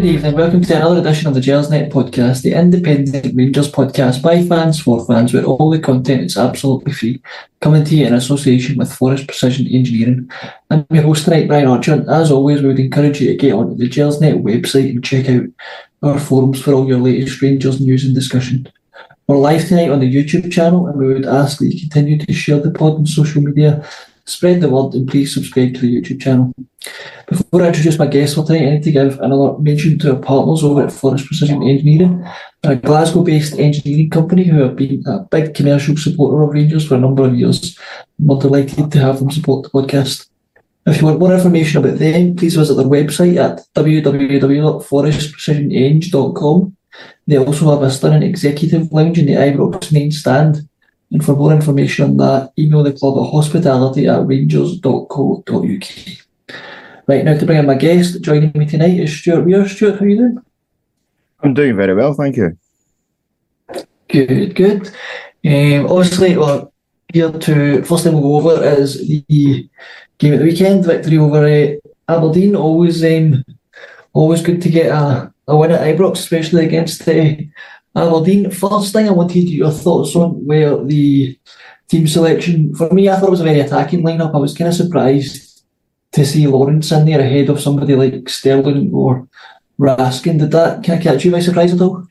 Good evening. Welcome to another edition of the Gersnet podcast, the independent Rangers podcast by fans for fans, where all the content is absolutely free. Coming to you in association with Forrest Precision Engineering. I'm your host tonight, Brian Archer. and As always, we would encourage you to get onto the Gersnet website and check out our forums for all your latest Rangers news and discussion. We're live tonight on the YouTube channel, and we would ask that you continue to share the pod on social media spread the word and please subscribe to the YouTube channel. Before I introduce my guest for tonight, I need to give another mention to our partners over at Forrest Precision Engineering, a Glasgow based engineering company who have been a big commercial supporter of Rangers for a number of years. We're delighted to have them support the podcast. If you want more information about them, please visit their website at www.forrestprecisioneng.com. They also have a stunning executive lounge in the Ibrox main stand and for more information on that, email the club at hospitality at rangers.co.uk. Right now, to bring in my guest, joining me tonight is Stewart Weir. Stewart, how are you doing? I'm doing very well, thank you. Good, good. Um, obviously, well, here to first thing we'll go over is the game at the weekend, victory over uh, Aberdeen. Always, um, always good to get a, a win at Ibrox, especially against the uh, Aberdeen. First thing I wanted your thoughts on where the team selection. For me, I thought it was a very attacking lineup. I was kind of surprised to see Lawrence in there ahead of somebody like Sterling or Raskin. Did that kind of catch you by surprise at all?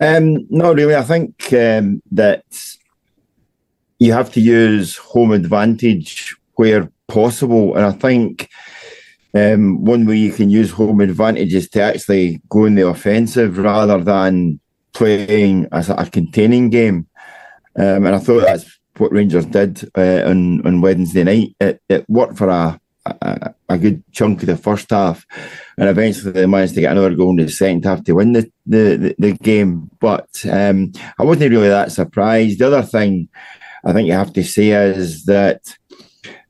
Um, not really. I think um, that you have to use home advantage where possible, and I think um, one way you can use home advantage is to actually go in the offensive rather than playing as a containing game. Um, and I thought that's what Rangers did uh, on, on Wednesday night. It, it worked for a, a, a good chunk of the first half, and eventually they managed to get another goal in the second half to win the the, the, the game. But um, I wasn't really that surprised. The other thing I think you have to say is that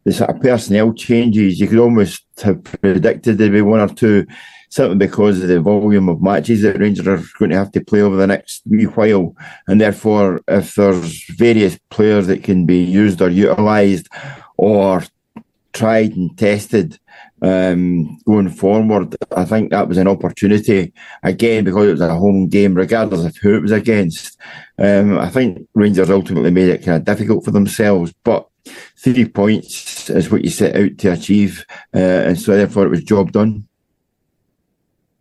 the sort of personnel changes you could almost have predicted there'd be one or two simply because of the volume of matches that Rangers are going to have to play over the next wee while. And therefore, if there's various players that can be used or utilised or tried and tested um, going forward, I think that was an opportunity again because it was a home game, regardless of who it was against. Um, I think Rangers ultimately made it kind of difficult for themselves, but three points is what you set out to achieve, uh, and so therefore it was job done.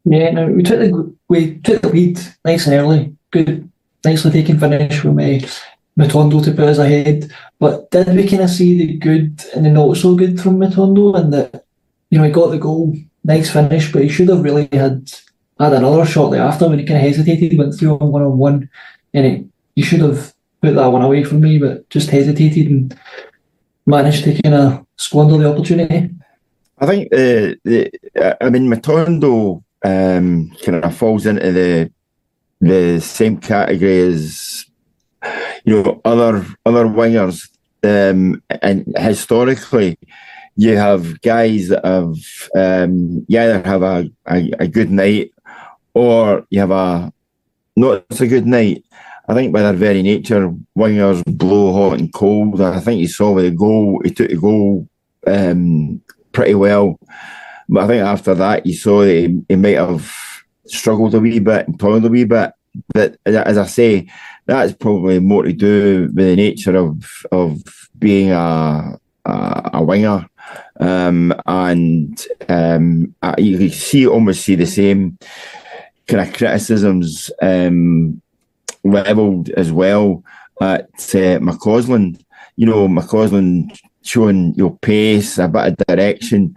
Yeah, no, we took the we took the lead nice and early. Good, nicely taken finish from uh, Matondo to put us ahead. But did we kind of see the good and the not so good from Matondo? And that you know he got the goal, nice finish, but he should have really had had another shortly after when he kind of hesitated, he went through on one on one, and he should have put that one away from me, but just hesitated and managed to kind of squander the opportunity. I think uh, the, I mean Matondo um, kind of falls into the the same category as you know other other wingers. Um, and historically, you have guys that have um, you either have a, a, a good night or you have a not so good night. I think by their very nature, wingers blow hot and cold. I think you saw with the goal, he took the goal um, pretty well. But I think after that, you saw that he, he might have struggled a wee bit and toiled a wee bit. But as I say, that's probably more to do with the nature of of being a a, a winger, um, and um, you see almost see the same kind of criticisms um, levelled as well at uh, McCausland. You know, McCausland showing your pace, a bit of direction,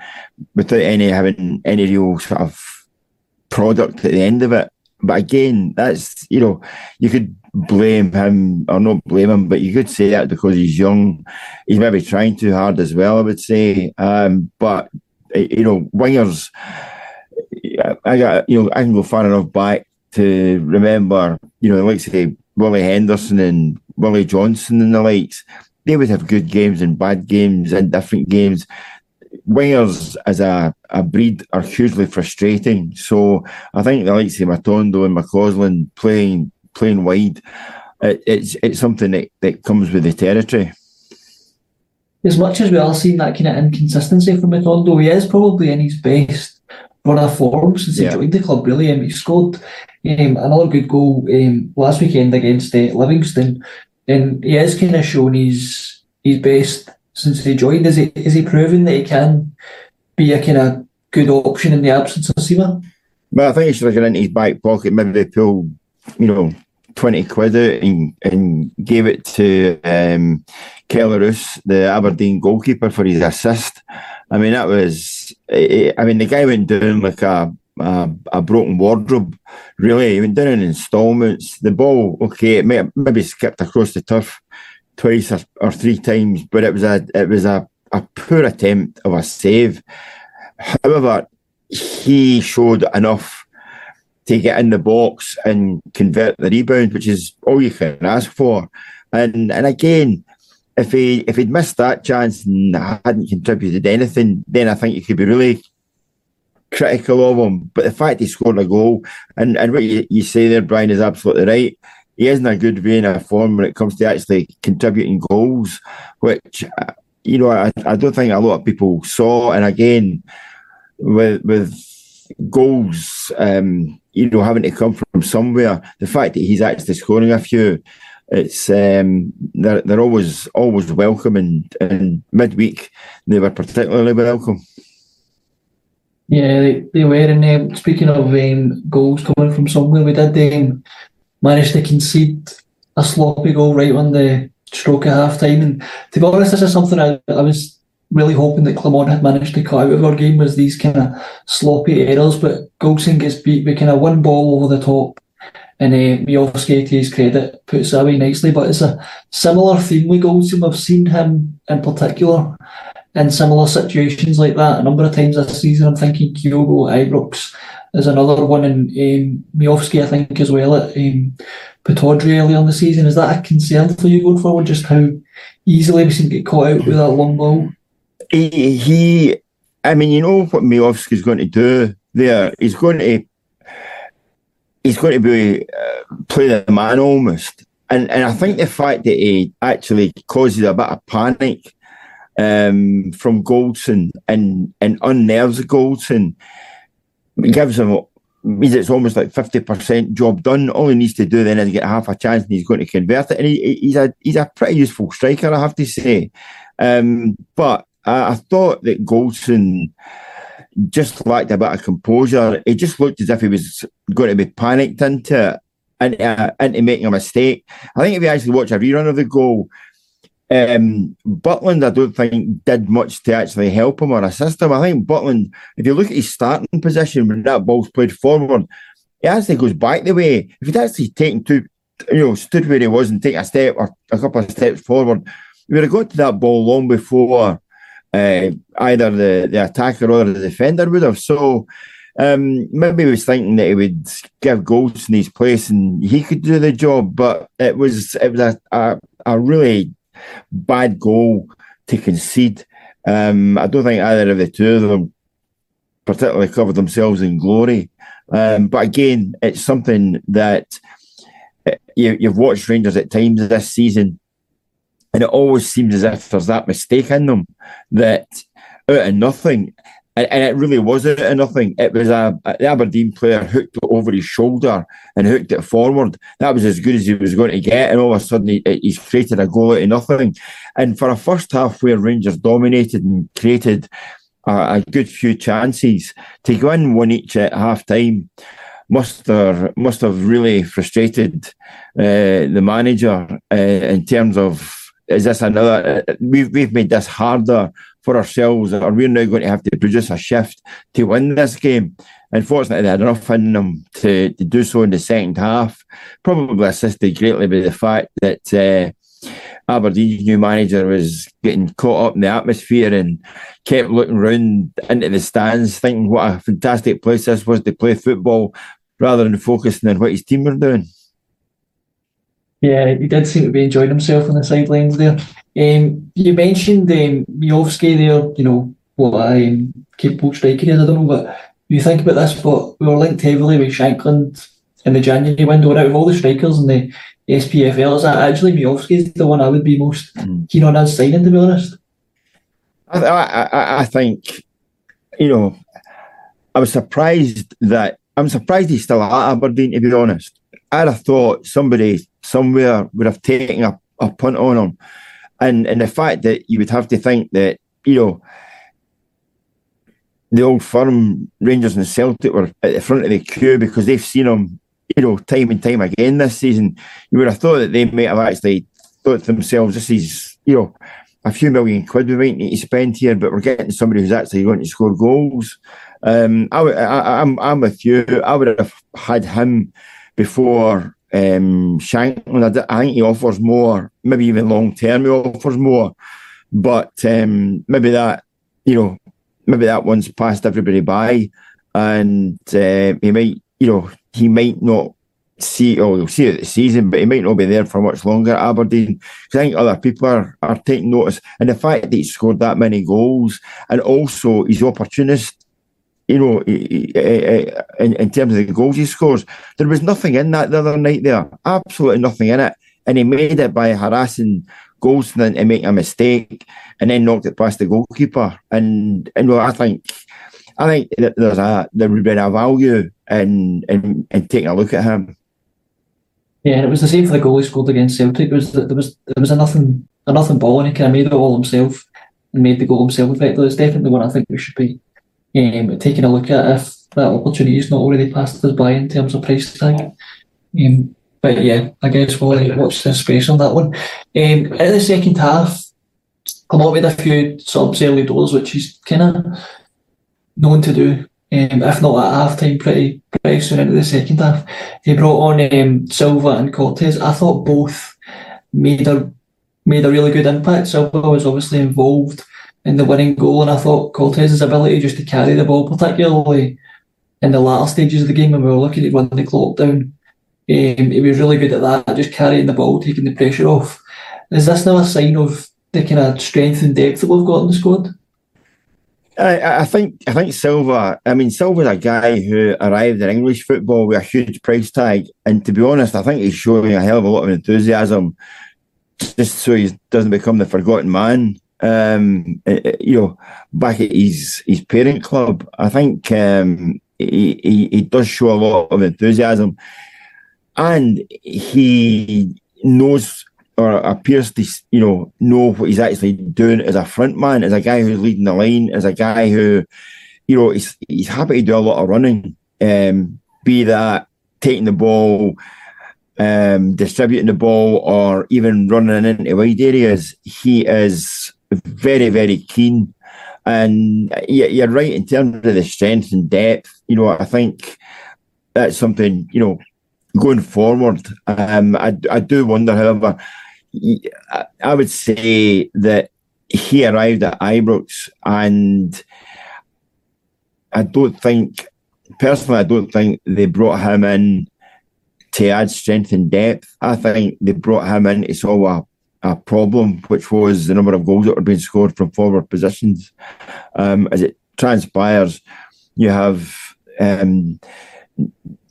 without any having any real sort of product at the end of it. But again, that's you know, you could blame him or not blame him, but you could say that because he's young, he's maybe trying too hard as well. I would say, um, but eh, you know, wingers. I got you know I can go far enough back to remember you know like say Willie Henderson and Willie Johnston and the likes they would have good games and bad games and different games. Wingers as a, a breed are hugely frustrating. So I think the likes of Matondo and McCausland playing playing wide, it, it's it's something that, that comes with the territory. As much as we are seeing that kind of inconsistency from Matondo, he is probably in his best run of form since he joined the club. Really, um, he scored um, another good goal um, last weekend against uh, Livingston, and he has kind of shown his his best since he joined. Is he is he proven that he can be a kind of good option in the absence of Sima? But I think he should have gone into his back pocket, maybe pulled, you know, 20 quid out and, and gave it to um, Kelle Roos, the Aberdeen goalkeeper, for his assist. I mean, that was, I mean, the guy went down like a, a, a broken wardrobe, really. He went down in installments. The ball, okay, it may, maybe skipped across the turf twice or, or three times, but it was a it was a, a poor attempt of a save. However, he showed enough to get in the box and convert the rebound, which is all you can ask for. And and again, if he if he'd missed that chance and hadn't contributed anything, then I think you could be really critical of him. But the fact he scored a goal and, and what you, you say there, Brian, is absolutely right. He isn't a good vein of form when it comes to actually contributing goals, which uh, you know I, I don't think a lot of people saw. And again, with with goals, um, you know, having to come from somewhere, the fact that he's actually scoring a few, it's um, they're they're always always welcome, and and midweek they were particularly welcome. Yeah, they, they were. And um, speaking of um, goals coming from somewhere, we did um, manage to concede a sloppy goal right on the stroke of half time. And to be honest, this is something I, I was really hoping that Clement had managed to cut out of our game was these kind of sloppy errors. But Goldson gets beat with kind of one ball over the top. And uh, Miovski, to his credit, puts it away nicely. But it's a similar theme with Goldson. We've seen him in particular in similar situations like that a number of times this season. I'm thinking Kyogo Ibrox is another one, and um, I think, as well at um, Pittodrie earlier in the season. Is that a concern for you going forward? Just how easily we seem to get caught out with that long ball? He, he I mean, you know what Miovski's going to do there. He's going to he's going to be uh, play the man almost, and and I think the fact that he actually causes a bit of panic um, from Goldson and and unnerves Goldson gives him means it's almost like fifty percent job done. All he needs to do then is get half a chance, and he's going to convert it. And he, he's a he's a pretty useful striker, I have to say. Um, but I, I thought that Goldson just lacked a bit of composure. He just looked as if he was going to be panicked into it and uh, into making a mistake. I think if you actually watch a rerun of the goal, um, Butland, I don't think did much to actually help him or assist him. I think Butland, if you look at his starting position when that ball's played forward, he actually goes back the way. If he'd actually taken two, you know, stood where he was and take a step or a couple of steps forward, he would have got to that ball long before uh, either the, the attacker or the defender would have. So um, maybe he was thinking that he would give goals in his place and he could do the job, but it was it was a, a, a really bad goal to concede. Um, I don't think either of the two of them particularly covered themselves in glory. Um, but again, it's something that uh, you, you've watched Rangers at times this season, and it always seems as if there's that mistake in them that out of nothing, and, and it really wasn't of nothing. It was a, a the Aberdeen player hooked it over his shoulder and hooked it forward. That was as good as he was going to get, and all of a sudden he, he's created a goal out of nothing. And for a first half where Rangers dominated and created a, a good few chances to go in one each at half time must have must have really frustrated uh, the manager uh, in terms of is this another we've we've made this harder for ourselves or we're now going to have to produce a shift to win this game unfortunately they had enough in them to, to do so in the second half probably assisted greatly by the fact that uh, Aberdeen's new manager was getting caught up in the atmosphere and kept looking round into the stands, thinking what a fantastic place this was to play football, rather than focusing on what his team were doing. Yeah, he did seem to be enjoying himself on the sidelines there. Um, you mentioned um, there, you know, what a um, capable striker is, I don't know, but you think about this, but we were linked heavily with Shankland in the January window, and out of all the strikers in the SPFL, is that actually Miovski is the one I would be most Mm. keen on us signing, to be honest. I, I, I- I think, you know, I was surprised that I'm surprised he's still at Aberdeen. To be honest, I'd have thought somebody somewhere would have taken a, a punt on him, and and the fact that you would have to think that you know the old firm Rangers and Celtic were at the front of the queue because they've seen him, you know, time and time again this season. You would have thought that they might have actually thought to themselves, this is, you know, a few million quid we might need to spend here, but we're getting somebody who's actually going to score goals. Um, I, I'm, I'm with you. I would have had him before um, Shankland. I, think he offers more, maybe even long term, he offers more. But um, maybe that, you know, maybe that one's passed everybody by, and uh, he might, you know, he might not see, oh, he'll see it this season, but he might not be there for much longer at Aberdeen. I think other people are, are taking notice, and the fact that he scored that many goals, and also he's opportunist. You know, in, in terms of the goals he scores, there was nothing in that the other night there. Absolutely nothing in it. And he made it by harassing Goldson and making a mistake and then knocked it past the goalkeeper. And and well, I think I think there's a there would be a value in in, in taking a look at him. Yeah, and it was the same for the goal he scored against Celtic. It was there was there was a nothing a nothing ball, and he kind of made it all himself and made the goal himself. Effectively, it's definitely one I think we should be um, taking a look at if that opportunity is not already passed us by in terms of price tag. Um, but yeah, I guess we'll watch this space on that one. Um, in the second half, Clement with a few subs early doors, which he's kind of known to do. Um, if not at half time, pretty pretty soon into the second half. He brought on um, Silva and Cortes. I thought both made a made a really good impact. Silva was obviously involved in the winning goal, and I thought Cortes's ability just to carry the ball, particularly in the latter stages of the game when we were looking to run the clock down, um, he was really good at that, just carrying the ball, taking the pressure off. Is this now a sign of the kind of strength and depth that we've got in the squad? I, I think I think Silva. I mean, Silva's a guy who arrived in English football with a huge price tag, and to be honest, I think he's showing a hell of a lot of enthusiasm, just so he doesn't become the forgotten man. Um, eh, eh, you know, back at his his parent club, I think um, he, he he does show a lot of enthusiasm and he knows or appears to you know know what he's actually doing as a front man, as a guy who's leading the line, as a guy who you know he's he's happy to do a lot of running, um, be that taking the ball, um, distributing the ball, or even running into wide areas. He is very very keen, and you're right in terms of the strength and depth. You know, I think that's something you know going forward, um, I, I do wonder, however, I would say that he arrived at Ibrox and I don't think, personally, I don't think they brought him in to add strength and depth. I think they brought him in to solve a, a problem, which was the number of goals that were being scored from forward positions. Um, as it transpires, you have um,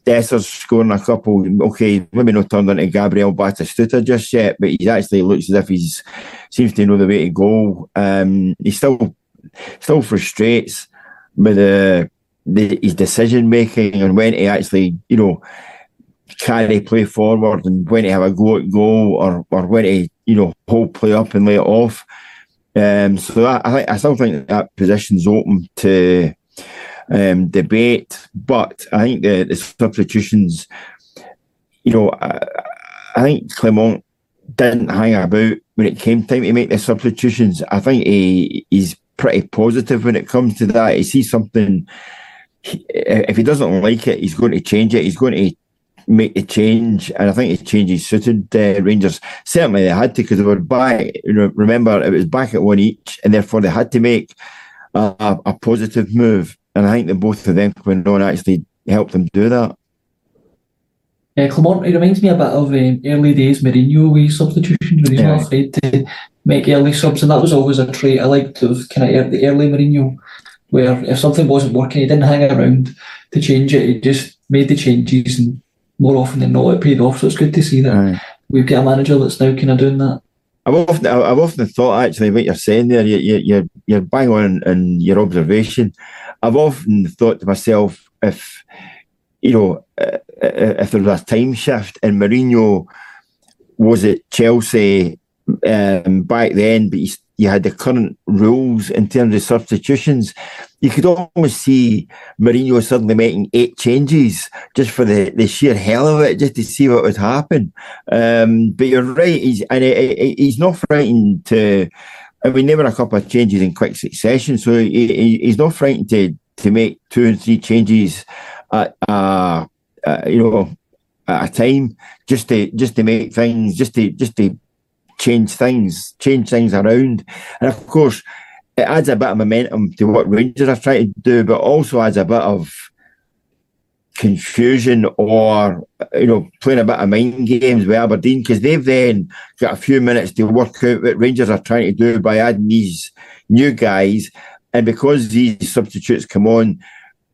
Dessers scoring a couple. Okay, maybe not turned into Gabriel Batistuta just yet, but he actually looks as if he's seems to know the way to go. Um, he still still frustrates with the, the his decision making and when he actually, you know, carry play forward and when to have a go at goal or or when to you know hold play up and lay it off. Um, so that, I think I still think that position's open to um, debate. But I think the, the substitutions, you know, I, I think Clement didn't hang about when it came time to make the substitutions. I think he he's pretty positive when it comes to that. He sees something. If he doesn't like it, he's going to change it. He's going to make the change, and I think the changes suited uh, Rangers. Certainly, they had to because they were back. You know, remember, it was back at one each, and therefore they had to make a, a, positive move. And I think that both of them went on actually helped them do that. Yeah, Clement, it reminds me a bit of um, early days Mourinho with substitutions when he's yeah. not afraid to make early subs, and that was always a trait I liked of kind of the early Mourinho, where if something wasn't working, he didn't hang around to change it. He just made the changes, and more often than not, it paid off. So it's good to see that right. we've got a manager that's now kind of doing that. I've often, I've often thought actually what you're saying there, you, you, you're, you're bang on in your observation. I've often thought to myself, if you know, if there was a time shift and Mourinho was at Chelsea um, back then, but you had the current rules in terms of substitutions, you could almost see Mourinho suddenly making eight changes just for the, the sheer hell of it, just to see what would happen. Um, but you're right, he's and he's not frightened to. I mean, there were a couple of changes in quick succession, so he, he's not frightened to to make two and three changes at uh, you know at a time just to just to make things just to just to change things change things around. And of course it adds a bit of momentum to what Rangers are trying to do but also adds a bit of confusion or you know playing a bit of mind games with Aberdeen because they've then got a few minutes to work out what Rangers are trying to do by adding these new guys. And because these substitutes come on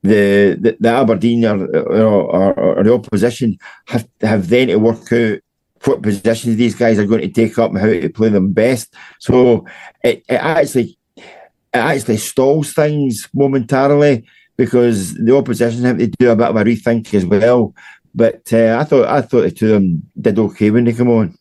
the, the, the Aberdeen or, or, or, the opposition have, have then to work out what positions these guys are going to take up and how to play them best. So it, it actually it actually stalls things momentarily because the opposition have to do a bit of a rethink as well. But uh, I thought I thought the two of them did okay when they come on.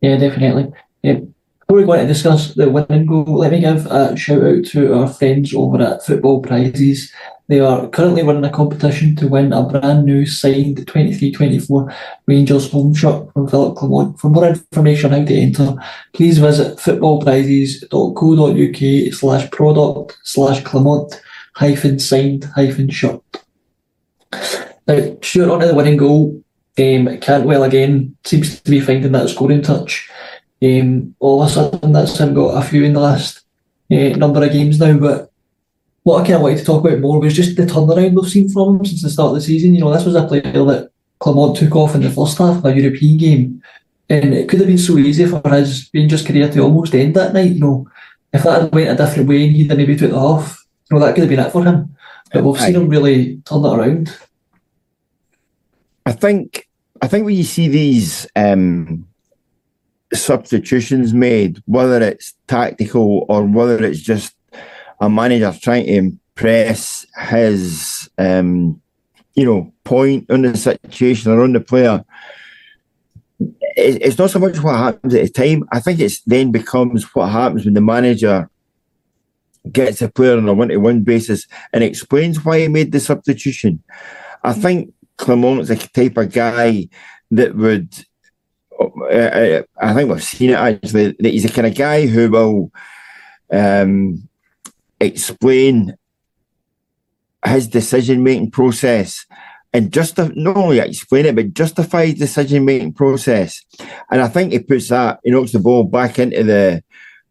Yeah, definitely. Yeah. Before we go on to discuss the winning goal, let me give a shout out to our friends over at Football Prizes. They are currently running a competition to win a brand new signed 23 24 Rangers home shirt from Philippe Clement. For more information on how to enter, please visit footballprizes.co.uk slash product slash Clement hyphen signed hyphen shirt. Now, Stewart, on to the winning goal. Um, Cantwell again seems to be finding that scoring touch. Um, all of a sudden, that's him got a few in the last uh, number of games now. But what I kind of wanted to talk about more was just the turnaround we've seen from him since the start of the season. You know, this was a player that Clement took off in the first half of a European game, and it could have been so easy for his Rangers career to almost end that night. You know, if that had went a different way and he'd maybe took it off, you know, that could have been it for him. But we've seen him really turn it around. I think I think when you see these um, substitutions made, whether it's tactical or whether it's just a manager trying to impress his, um, you know, point on the situation or on the player. It's not so much what happens at the time. I think it's then becomes what happens when the manager gets a player on a one-to-one basis and explains why he made the substitution. I think Clement's the type of guy that would uh, I think we've seen it actually. That he's the kind of guy who will um, explain his decision making process and just not only explain it but justify his decision making process. And I think he puts that he knocks the ball back into the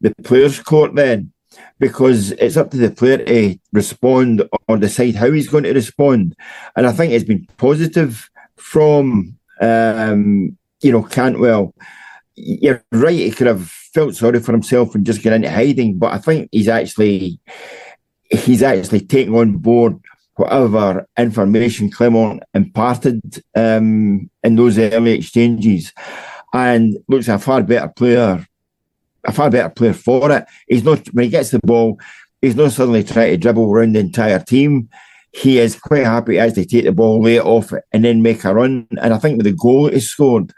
the players' court then because it's up to the player to respond or decide how he's going to respond. And I think it's been positive from um, you know, Cantwell, you're right, he could have felt sorry for himself and just got into hiding, but I think he's actually he's actually taking on board whatever information Clement imparted um, in those early exchanges, and looks a far better player, a far better player for it. He's not when he gets the ball, he's not suddenly trying to dribble around the entire team he is quite happy to actually take the ball, lay it off, and then make a run. And I think with the goal he scored,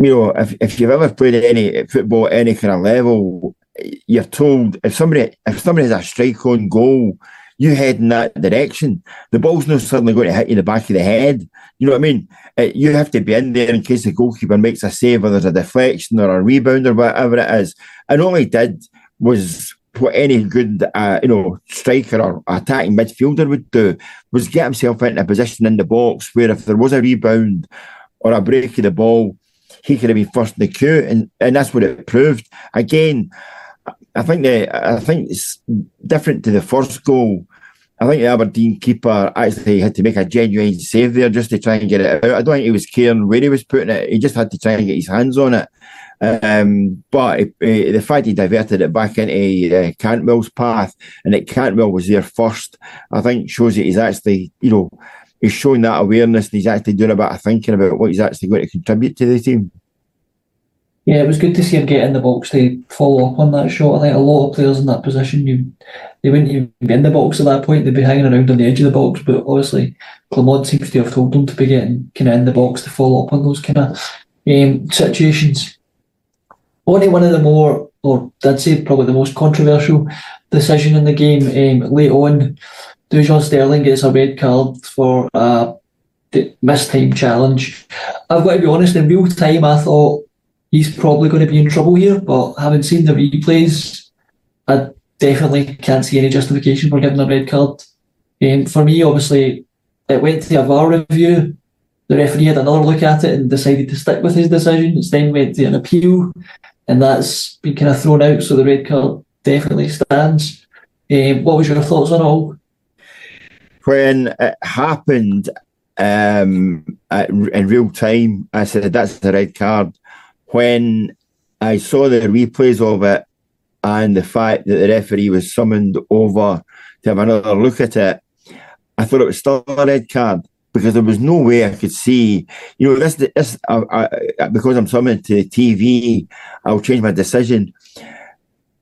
you know, if, if you've ever played any football at any kind of level, you're told if somebody if somebody has a strike on goal, you head in that direction. The ball's not suddenly going to hit you in the back of the head. You know what I mean? Uh, you have to be in there in case the goalkeeper makes a save or there's a deflection or a rebound or whatever it is. And all he did was what any good, uh, you know, striker or attacking midfielder would do was get himself into a position in the box where if there was a rebound or a break of the ball, he could have been first in the queue, and, and that's what it proved. Again, I think the I think it's different to the first goal. I think the Aberdeen keeper actually had to make a genuine save there just to try and get it out. I don't think he was caring where he was putting it. He just had to try and get his hands on it. Um, but uh, the fact he diverted it back into uh, Cantwell's path and that Cantwell was there first, I think shows that he's actually, you know, he's showing that awareness and he's actually doing a bit of thinking about what he's actually going to contribute to the team. Yeah, it was good to see him get in the box to follow up on that shot. I think a lot of players in that position, you, they wouldn't even be in the box at that point. They'd be hanging around on the edge of the box. But obviously, Clement seems to have told them to be getting kind of in the box to follow up on those kind of um, situations. Only one of the more, or I'd say probably the most controversial decision in the game um, late on. Dujon Sterling gets a red card for a missed time challenge. I've got to be honest, in real time, I thought he's probably going to be in trouble here, but having seen the replays, I definitely can't see any justification for giving a red card. Um, for me, obviously, it went to a VAR review. The referee had another look at it and decided to stick with his decision. It then went to an appeal, and that's been kind of thrown out. So the red card definitely stands. Um, what was your thoughts on all? When it happened um, at, in real time, I said that's the red card. When I saw the replays of it and the fact that the referee was summoned over to have another look at it, I thought it was still a red card because there was no way I could see, you know, this, this uh, uh, because I'm summoned to the TV, I'll change my decision.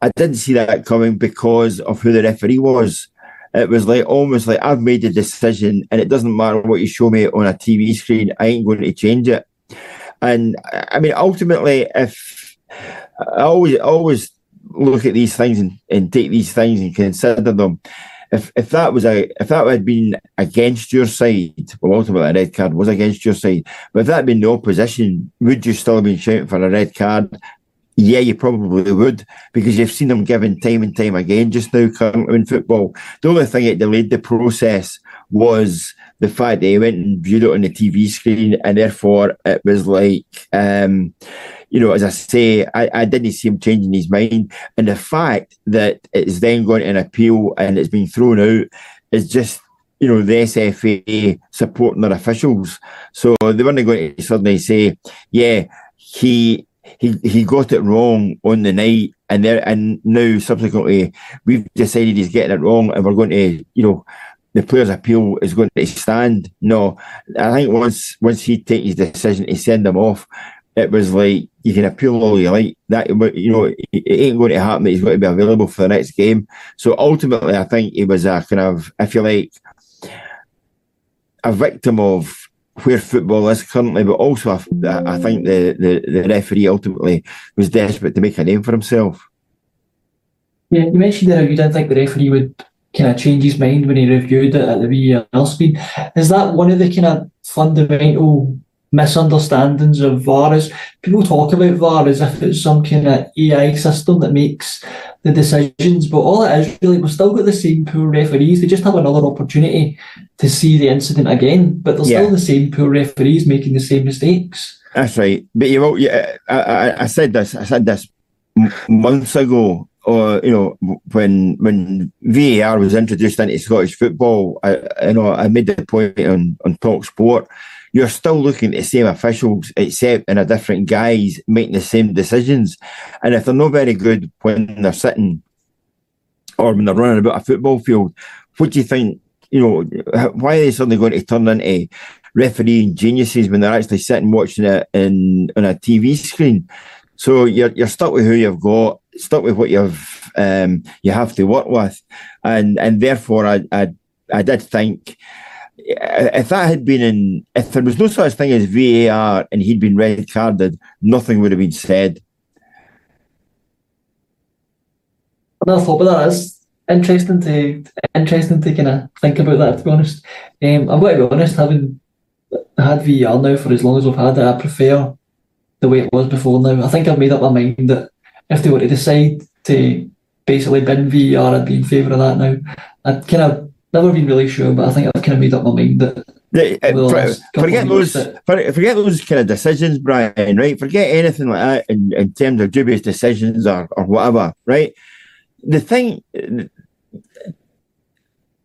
I didn't see that coming because of who the referee was. It was like almost like I've made a decision and it doesn't matter what you show me on a TV screen, I ain't going to change it. And I mean, ultimately, if I always always look at these things and, and take these things and consider them. If if that was a if that had been against your side, well, ultimately a red card was against your side. But if that had been the opposition, would you still have been shouting for a red card? Yeah, you probably would because you've seen them given time and time again just now currently in football. The only thing that delayed the process was the fact that he went and viewed it on the TV screen, and therefore it was like, um, you know, as I say, I, I didn't see him changing his mind, and the fact that it's then going an appeal and it's been thrown out is just. You know the SFA supporting their officials, so they weren't going to suddenly say, "Yeah, he he he got it wrong on the night, and there and now subsequently we've decided he's getting it wrong, and we're going to you know the player's appeal is going to stand. No, I think once once he takes his decision to send them off, it was like you can appeal all you like. That you know, it ain't going to happen. That he's going to be available for the next game. So ultimately, I think he was a kind of, if you like, a victim of where football is currently, but also I, I think the, the, the referee ultimately was desperate to make a name for himself. Yeah, you mentioned that you didn't think the referee would kind of change his mind when he reviewed it at the VAR speed. Is that one of the kind of fundamental misunderstandings of VAR? Is people talk about VAR as if it's some kind of AI system that makes the decisions, but all it is really, we've still got the same poor referees. They just have another opportunity to see the incident again, but they're yeah. still the same poor referees making the same mistakes. That's right. But you know, yeah, I, I, I said this. I said this months ago or you know when when VAR was introduced into Scottish football, I you know I made the point on on Talk Sport. You're still looking at the same officials, except in a different guise, making the same decisions. And if they're not very good when they're sitting or when they're running about a football field, what do you think? You know, why are they suddenly going to turn into refereeing geniuses when they're actually sitting watching it in on a TV screen? So you're you're stuck with who you've got, stuck with what you've um, you have to work with, and and therefore I I, I did think if that had been in if there was no such thing as VAR and he'd been red carded, nothing would have been said. Never thought but that. It's interesting to interesting to kind of think about that. To be honest, um, I'm going to be honest. Having had VAR now for as long as we've had it, I prefer the way it was before now. I think I've made up my mind that if they were to decide to basically bin VAR, I'd be in favour of that now. I'd kind of never been really sure, but I think I've kind of made up my mind that. Yeah, uh, forget those, forget those kind of decisions, Brian. Right? Forget anything like that in, in terms of dubious decisions or, or whatever. Right? The thing,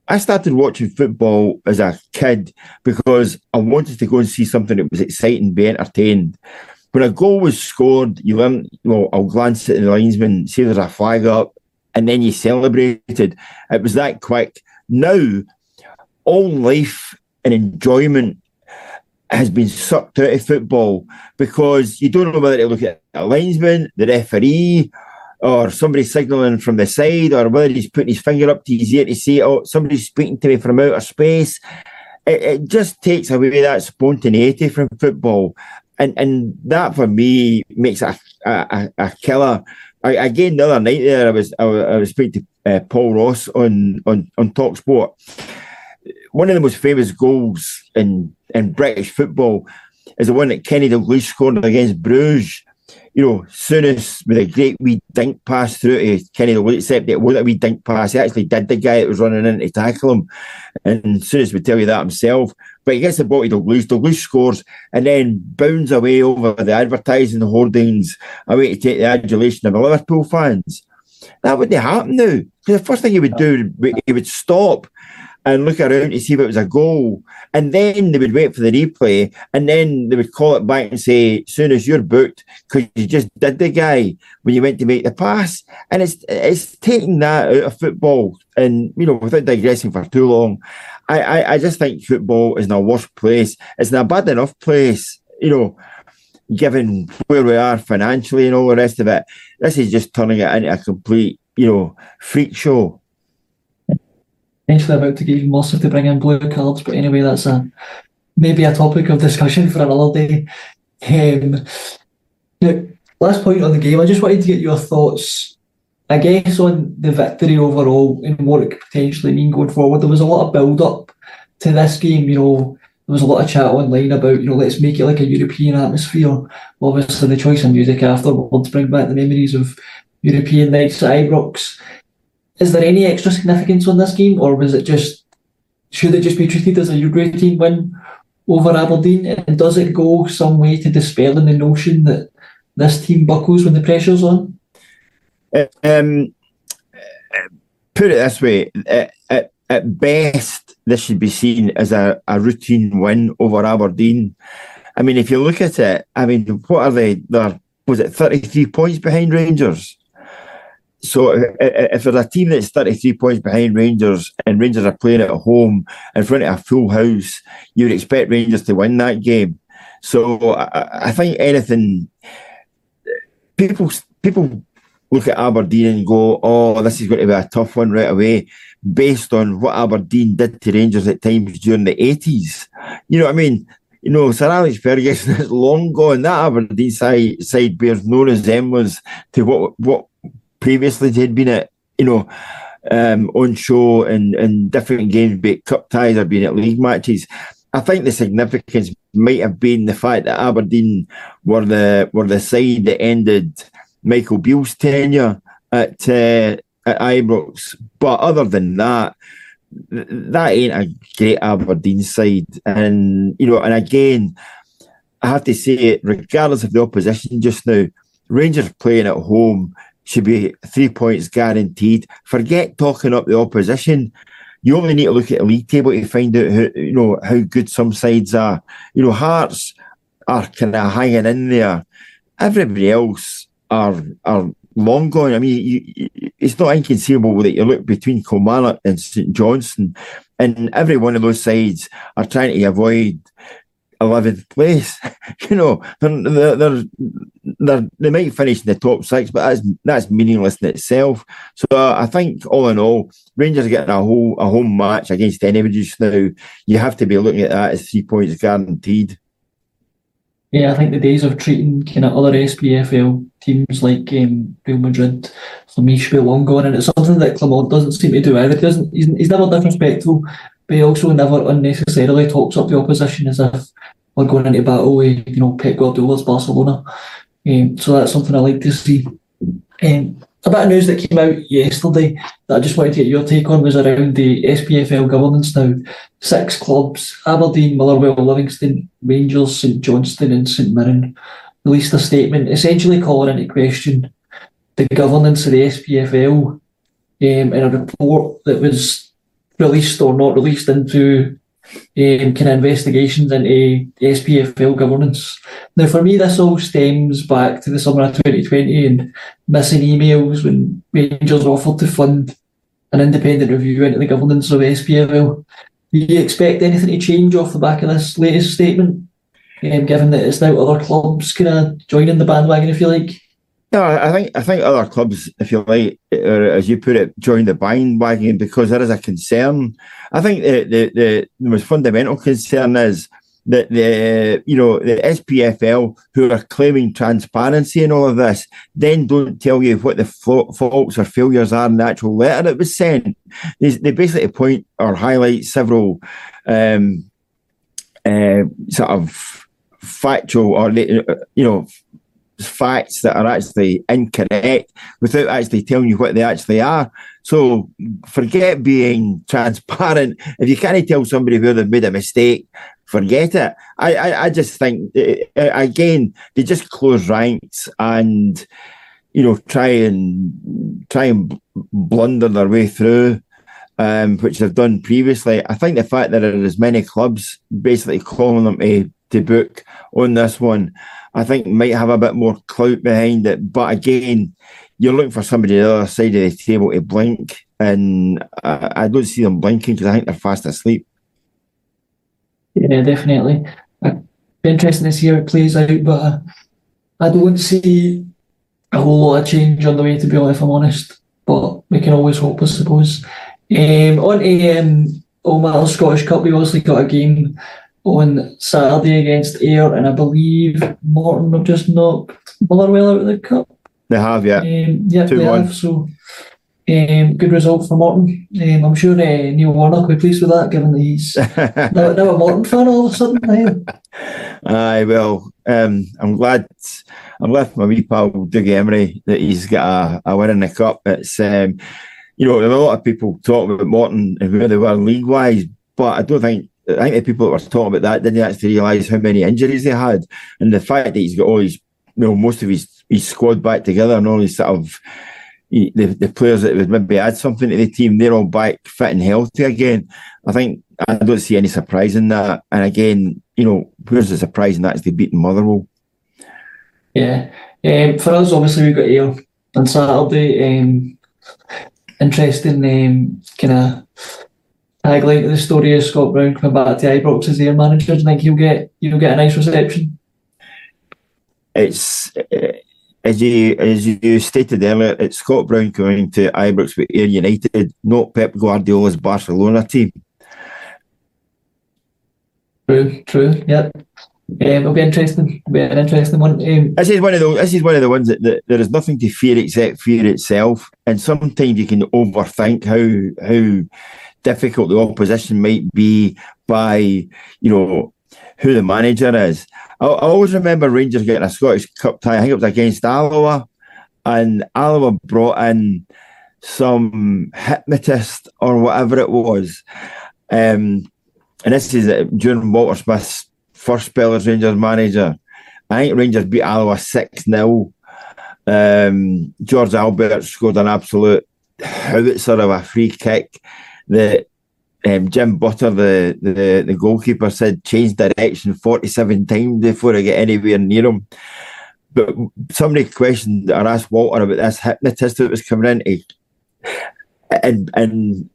I started watching football as a kid because I wanted to go and see something that was exciting, be entertained when a goal was scored, you learn, well, I'll glance at the linesman, see there's a flag up, and then you celebrated. It was that quick. Now, all life and enjoyment has been sucked out of football because you don't know whether to look at a linesman, the referee, or somebody signalling from the side, or whether he's putting his finger up to his ear to say, "Oh, somebody's speaking to me from outer space." It, it just takes away that spontaneity from football, and and that for me makes a a, a killer. I, again, the other night there, I was I, I was speaking to uh, Paul Ross on on on Talksport. One of the most famous goals in in British football is the one that Kenny Dalglish scored against Bruges you know, Souness with a great wee dink pass through to Kenny the except it wasn't a wee dink pass. He actually did the guy that was running in to tackle him. And Souness would tell you that himself. But he gets the ball to Dalglish. Dalglish scores and then bounds away over the advertising hoardings away to take the adulation of the Liverpool fans. That wouldn't happen now. Because the first thing he would do, he would stop and look around to see if it was a goal. And then they would wait for the replay and then they would call it back and say, Souness you're booked, because you just did the guy when you went to make the pass. And it's it's taking that out of football. And, you know, without digressing for too long, I, I, I just think football is in a worse place. It's in a bad enough place, you know, given where we are financially and all the rest of it. This is just turning it into a complete, you know, freak show potentially about to get even worse if bring in blue cards. But anyway, that's a maybe a topic of discussion for another day. Um, now, last point on the game, I just wanted to get your thoughts. I guess on the victory overall and what it could potentially mean going forward. There was a lot of build up to this game. You know, there was a lot of chat online about you know let's make it like a European atmosphere. Obviously, the choice of music afterwards bring back the memories of European nights at Ibrox is there any extra significance on this game, or was it just should it just be treated as a routine win over Aberdeen? And does it go some way to dispelling the notion that this team buckles when the pressure's on? Um, put it this way: at, at best, this should be seen as a, a routine win over Aberdeen. I mean, if you look at it, I mean, what are they? They're was it thirty three points behind Rangers? So if there's a team that's 33 points behind Rangers and Rangers are playing at home in front of a full house, you would expect Rangers to win that game. So I, I think anything people people look at Aberdeen and go, "Oh, this is going to be a tough one right away," based on what Aberdeen did to Rangers at times during the eighties. You know what I mean? You know, Sir Alex Ferguson is long gone. That Aberdeen side, side bears no resemblance to what what previously they had been at, you know, um, on show and, and different games, be it cup ties or being at league matches. I think the significance might have been the fact that Aberdeen were the were the side that ended Michael Beale's tenure at uh, at Ibrox. But other than that, that ain't a great Aberdeen side. And you know, and again, I have to say it, regardless of the opposition just now, Rangers playing at home should be three points guaranteed. Forget talking up the opposition. You only need to look at the league table to find out how you know how good some sides are. You know, Hearts are kind of hanging in there. Everybody else are are long gone. I mean, you, you, it's not inconceivable that you look between Kilmarnock and St Johnstone, and every one of those sides are trying to avoid 11th place. you know, they're, they're, they're, they might finish in the top six, but that's that's meaningless in itself. So uh, I think all in all, Rangers are getting a whole a home match against anybody just now. You have to be looking at that as three points guaranteed. Yeah, I think the days of treating kind of other SPFL teams like um, Real Madrid me should be long gone, and it's something that Clement doesn't seem to do either. He doesn't he's, he's never disrespectful but he also never unnecessarily talks up the opposition as if we're going into battle with, you know, Pep Guardiola's Barcelona. Um, so that's something I like to see. Um, a bit of news that came out yesterday that I just wanted to get your take on was around the SPFL governance now. Six clubs, Aberdeen, Motherwell, Livingston, Rangers, St Johnstone and St Mirren, released a statement essentially calling into question the governance of the SPFL um, in a report that was released or not released into um, kind of investigations into SPFL governance. Now, for me, this all stems back to the summer of 2020 and missing emails when Rangers offered to fund an independent review into the governance of SPFL. Do you expect anything to change off the back of this latest statement? um, given that it's now other clubs kind of joining the bandwagon, if you like? No, I think I think other clubs, if you like, or as you put it, join the bandwagon because there is a concern. I think the the, the, the most fundamental concern is that the you know the SPFL who are claiming transparency and all of this then don't tell you what the faults or failures are in the actual letter that was sent. They, they basically point or highlight several um, uh, sort of factual or you know facts that are actually incorrect without actually telling you what they actually are. So forget being transparent. If you can't tell somebody where they've made a mistake, forget it. I, I, I just think, uh, again, they just close ranks and, you know, try and try and blunder their way through. Um, which they've done previously. I think the fact that there are as many clubs basically calling them to, to book on this one I think might have a bit more clout behind it. But again, you're looking for somebody on the other side of the table to blink, and I, I don't see them blinking because I think they're fast asleep. Yeah, definitely. It'd be interesting to see how it plays out, but uh, I don't see a whole lot of change on the way to be honest, if I'm honest. But we can always hope, I suppose. Um, on to um, Omar Scottish Cup, we obviously got a game on Saturday against Ayr, and I believe Morton have just knocked Motherwell out of the cup. They have, yeah. Um, yeah, they one. have. So, um, good result for Morton. Um, I'm sure uh, Neil Warnock will be pleased with that, given that he's now, now, a Morton fan all of a sudden. Aye, well, um, I'm glad. I'm glad for my wee pal Dougie Imrie that he's got a, a win in the cup. It's um, you know, there are a lot of people talking about Morton and where they were league wise, but I don't think I think the people that were talking about that didn't actually realise how many injuries they had, and the fact that he's got all his, you know, most of his his squad back together and all these sort of he, the the players that would maybe add something to the team, they're all back fit and healthy again. I think I don't see any surprise in that. And again, you know, where's the surprise in that is they beaten Motherwell. Yeah, um, for us, obviously we've got Ayr on Saturday. Um, interesting um, kind of I like the story of Scott Brown coming back to Ibrox as their manager. Do you think he'll get you'll get a nice reception? It's uh, as you as you stated earlier, it's Scott Brown coming to Ibrox with Ayr United, not Pep Guardiola's Barcelona team. True, true, yep. Um, it'll be interesting. It'll be an interesting one. Um, this is one of the this is one of the ones that, that there is nothing to fear except fear itself, and sometimes you can overthink how how difficult the opposition might be by, you know, who the manager is. I, I always remember Rangers getting a Scottish Cup tie. I think it was against Alloa, and Alloa brought in some hypnotist or whatever it was. Um, and this is uh, during Walter Smith's first spell as Rangers manager. I think Rangers beat Alloa 6 0. Um, Jörg Albertz scored an absolute howitzer of a free kick that um, Jim Butter, the, the the goalkeeper, said change direction 47 times before I get anywhere near him. But somebody questioned or asked Walter about this hypnotist that was coming in, and and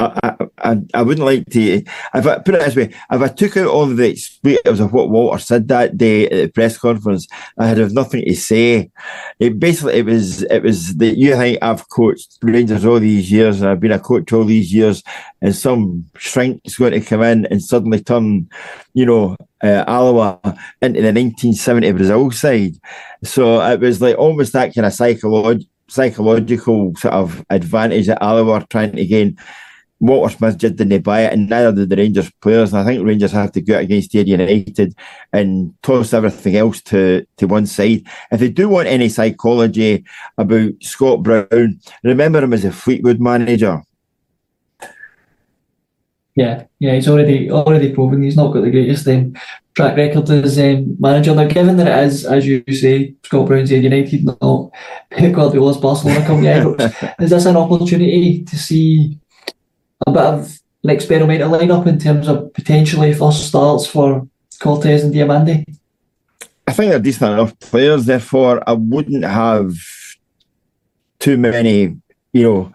I, I, I wouldn't like to. If I put it this way, if I took out all the expletives of what Walter said that day at the press conference, I had have nothing to say. It basically it was it was that you think I've coached Rangers all these years and I've been a coach all these years, and some shrink is going to come in and suddenly turn, you know, uh, Alloa into the 1970 Brazil side. So it was like almost that kind of psychological psychological sort of advantage that Alloa were trying to gain Walter Smith just didn't buy it, and neither did the Rangers players. And I think Rangers have to go out against Ayr United and toss everything else to, to one side. If they do want any psychology about Scott Brown, remember him as a Fleetwood manager. Yeah, yeah, he's already already proven he's not got the greatest um, track record as um, manager. Now, given that it is, as you say, Scott Brown's Ayr United, not Guardiola's Barcelona company, is this an opportunity to see a bit of an experimental lineup in terms of potentially first starts for Cortes and Diomande? I think they're decent enough players, therefore I wouldn't have too many, you know,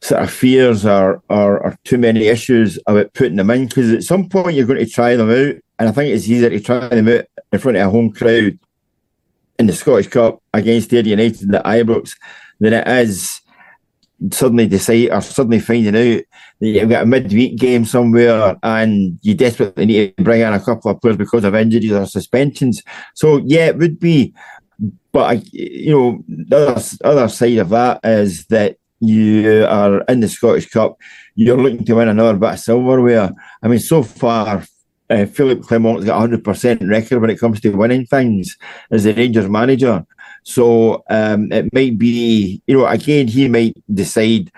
sort of fears or, or, or too many issues about putting them in because at some point you're going to try them out and I think it's easier to try them out in front of a home crowd in the Scottish Cup against Ayr United the Ibrox than it is suddenly decide or suddenly finding out that you've got a midweek game somewhere and you desperately need to bring in a couple of players because of injuries or suspensions. So yeah, it would be, but you know, the other, other side of that is that you are in the Scottish Cup, you're looking to win another bit of silverware. I mean, so far, uh, Philippe Clement's got a 100% record when it comes to winning things as the Rangers manager. So um, it might be, you know, again, he might decide.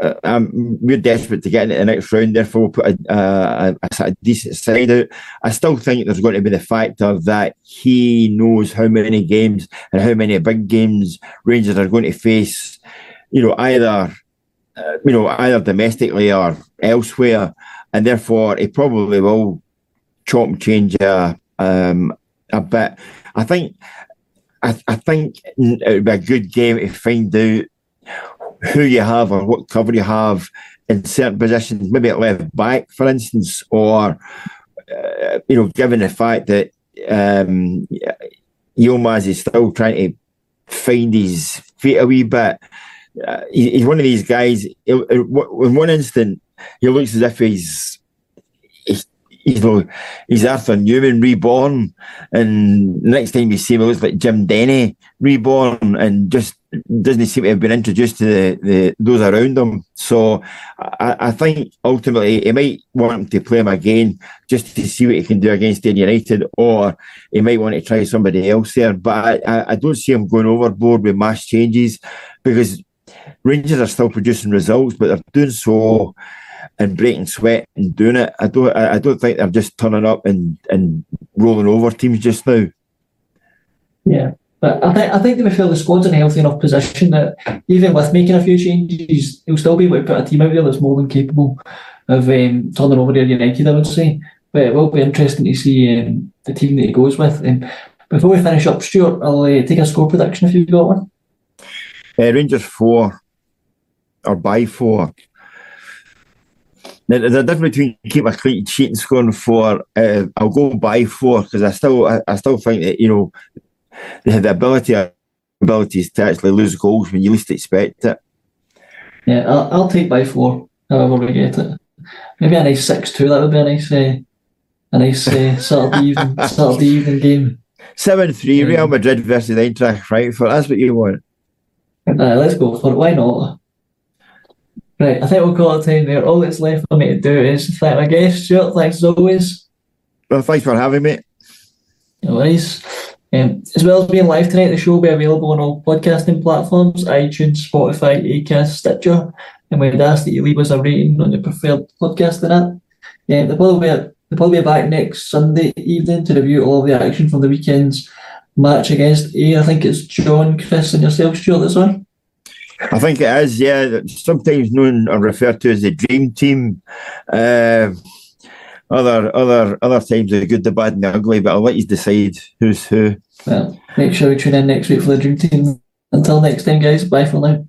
Uh, um, we're desperate to get into the next round, therefore we'll put a, a, a, a, decent side out. I still think there's going to be the factor that he knows how many games and how many big games Rangers are going to face. You know, either uh, you know either domestically or elsewhere, and therefore he probably will chop and change a um, a bit. I think I, I think it would be a good game to find out who you have or what cover you have in certain positions, maybe at left back, for instance, or uh, you know, given the fact that um, Yilmaz is still trying to find his feet a wee bit. Uh, he, he's one of these guys. in one instant, he looks as if he's he's he's Arthur Numan reborn, and next time you see him, it looks like Jim Denny reborn, and just doesn't seem to have been introduced to the, the those around him. So I, I, think ultimately he might want to play him again just to see what he can do against United, or he might want to try somebody else there. But I, I don't see him going overboard with mass changes because Rangers are still producing results, but they're doing so and breaking sweat and doing it. I don't I don't think they're just turning up and, and rolling over teams just now. Yeah. But I think I think they feel the squad's in a healthy enough position that even with making a few changes, he'll still be able to put a team out there that's more than capable of um, turning over their United, I would say. But it will be interesting to see um, the team that he goes with. And before we finish up, Stewart, I'll uh, take a score prediction if you've got one. Uh, Rangers four, or by four. Now, there's a difference between keep a clean sheet and scoring four. Uh, I'll go by four because I still, I, I, still think that you know they have the ability, abilities to actually lose goals when you least expect it. Yeah, I'll, I'll take by four. However we get it, maybe a nice six-two. That would be a nice, uh, a nice uh, Saturday evening, Saturday evening game. Seven-three, Real Madrid versus Eintracht Frankfurt. That's what you want. Uh, let's go for it. Why not? Right, I think we'll call it time there. All that's left for me to do is thank my guest, Stewart. Thanks as always. Well, thanks for having me. No worries. Um, as well as being live tonight, the show will be available on all podcasting platforms iTunes, Spotify, Acast, Stitcher. And we'd ask that you leave us a rating on your preferred podcasting app. Yeah, they'll probably be, they'll probably be back next Sunday evening to review all the action from the weekend's match against A. I think it's John, Chris, and yourself, Stewart, that's on. I think it is, yeah. Sometimes known or referred to as the dream team. Uh, other other other times the good, the bad, and the ugly, but I'll let you decide who's who. Well, make sure we tune in next week for the dream team. Until next time, guys. Bye for now.